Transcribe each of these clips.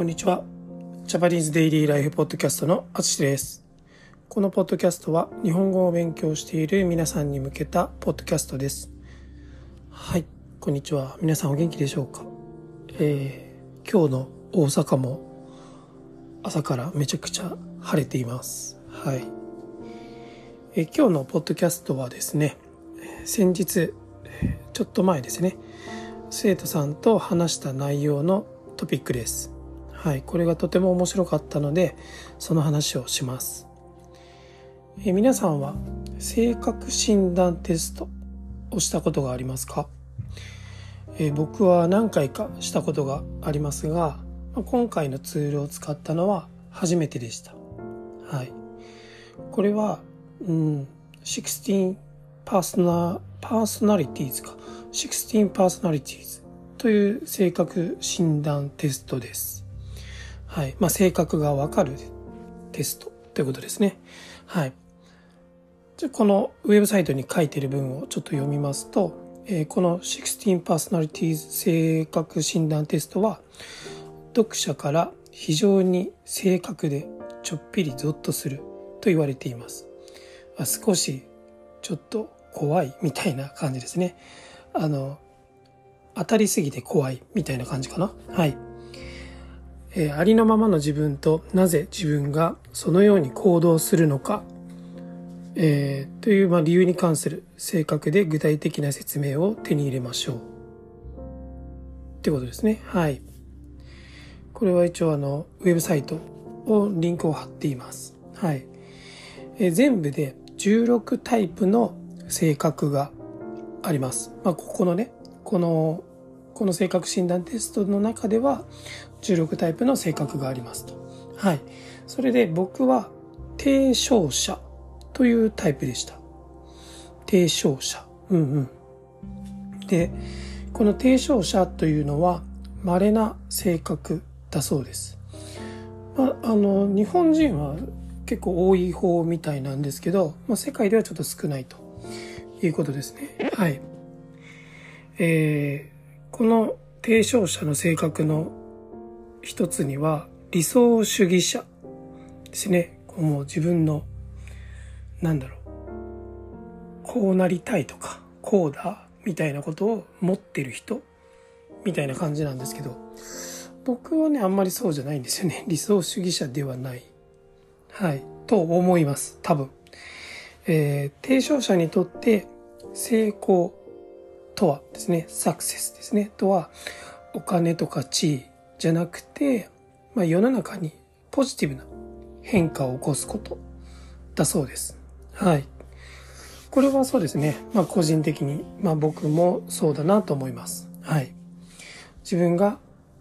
こんにちは。ジャパニーズデイリーライフポッドキャストのあつしです。このポッドキャストは日本語を勉強している皆さんに向けたポッドキャストです。はい、こんにちは。皆さんお元気でしょうか？えー、今日の大阪も朝からめちゃくちゃ晴れています。はい。えー、今日のポッドキャストはですね、先日、ちょっと前ですね、生徒さんと話した内容のトピックです。はい、これがとても面白かったので、その話をします。え皆さんは性格診断テストをしたことがありますか？え僕は何回かしたことがありますが、今回のツールを使ったのは初めてでした。はい。これは、うん、16パーソナ、パーソナリティーズか。16パーソナリティーズという性格診断テストです。はい。まあ、性格がわかるテストということですね。はい。じゃこのウェブサイトに書いてる文をちょっと読みますと、えー、この16 Personalities 性格診断テストは、読者から非常に正確でちょっぴりゾッとすると言われています。少しちょっと怖いみたいな感じですね。あの、当たりすぎて怖いみたいな感じかな。はい。えー、ありのままの自分となぜ自分がそのように行動するのか、えー、という、まあ、理由に関する正確で具体的な説明を手に入れましょう。ってことですね。はい。これは一応あの、ウェブサイトをリンクを貼っています。はい。えー、全部で16タイプの性格があります。まあ、ここのね、このこの性格診断テストの中では16タイプの性格がありますと。はい。それで僕は提唱者というタイプでした。提唱者。うんうん。で、この提唱者というのは稀な性格だそうです。まあ、あの、日本人は結構多い方みたいなんですけど、まあ、世界ではちょっと少ないということですね。はい。え、この提唱者の性格の一つには理想主義者ですね。こうもう自分の、なんだろう、こうなりたいとか、こうだ、みたいなことを持ってる人、みたいな感じなんですけど、僕はね、あんまりそうじゃないんですよね。理想主義者ではない。はい。と思います。多分。えー、提唱者にとって成功とはですね、サクセスですね、とは、お金とか地位じゃなくて、まあ、世の中にポジティブな変化を起こすことだそうです。はい。これはそうですね。まあ個人的に、まあ僕もそうだなと思います。はい。自分が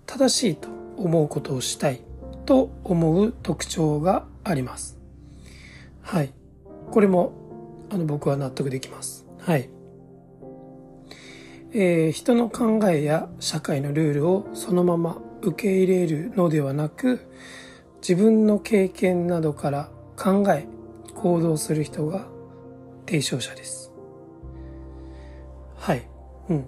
正しいと思うことをしたいと思う特徴があります。はい。これも、あの僕は納得できます。はい。えー、人の考えや社会のルールをそのまま受け入れるのではなく自分の経験などから考え行動する人が提唱者です。はい。うん。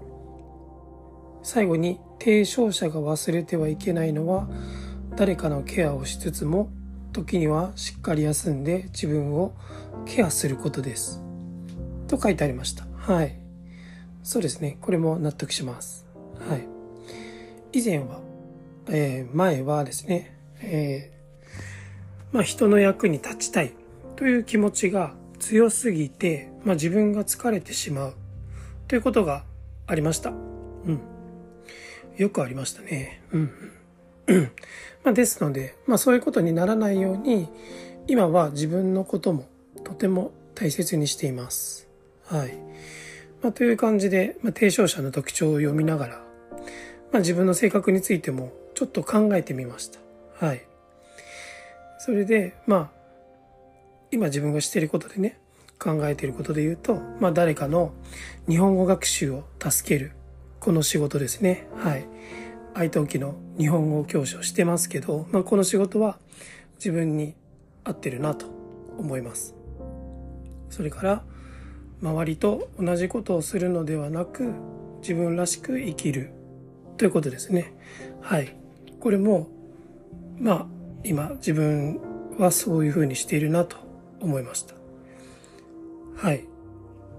最後に提唱者が忘れてはいけないのは誰かのケアをしつつも時にはしっかり休んで自分をケアすることです。と書いてありました。はい。そうですね。これも納得します。はい。以前は、えー、前はですね、えー、まあ人の役に立ちたいという気持ちが強すぎて、まあ自分が疲れてしまうということがありました。うん。よくありましたね。うん。まあですので、まあそういうことにならないように、今は自分のこともとても大切にしています。はい。まあ、という感じで、まあ、提唱者の特徴を読みながら、まあ、自分の性格についてもちょっと考えてみました。はい。それで、まあ、今自分がしていることでね、考えていることで言うと、まあ、誰かの日本語学習を助ける、この仕事ですね。はい。愛登記の日本語教師をしてますけど、まあ、この仕事は自分に合ってるなと思います。それから、周りと同じことをするのではなく自分らしく生きるということですね。はい。これもまあ、今自分はそういうふうにしているなと思いました。はい。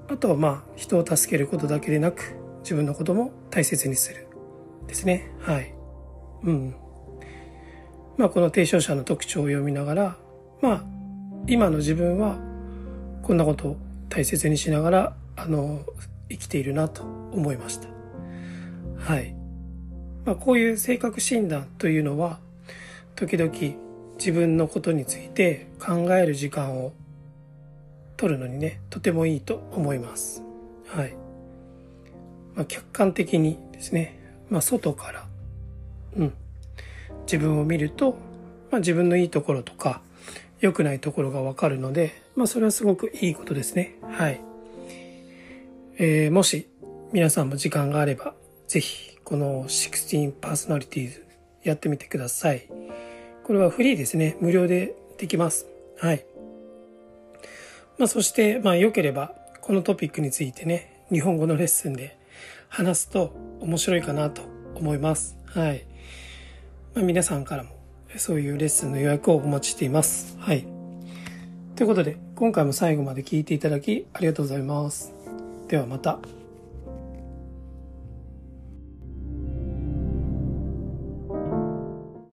あとはまあ、人を助けることだけでなく、自分のことも大切にする。ですね。はい。うん。まあ、この提唱者の特徴を読みながら、まあ、今の自分はこんなことを大切にしながら、あの、生きているなと思いました。はい。まあ、こういう性格診断というのは、時々自分のことについて考える時間を取るのにね、とてもいいと思います。はい。まあ、客観的にですね、まあ、外から、うん、自分を見ると、まあ、自分のいいところとか、良くないところがわかるので、まあ、それはすごくいいことですね。はい。えー、もし、皆さんも時間があれば、ぜひ、この16 Personalities やってみてください。これはフリーですね。無料でできます。はい。まあ、そして、まあ、良ければ、このトピックについてね、日本語のレッスンで話すと面白いかなと思います。はい。まあ、皆さんからも、そういうレッスンの予約をお待ちしています。はい。ということで、今回も最後まで聞いていただきありがとうございます。ではまた。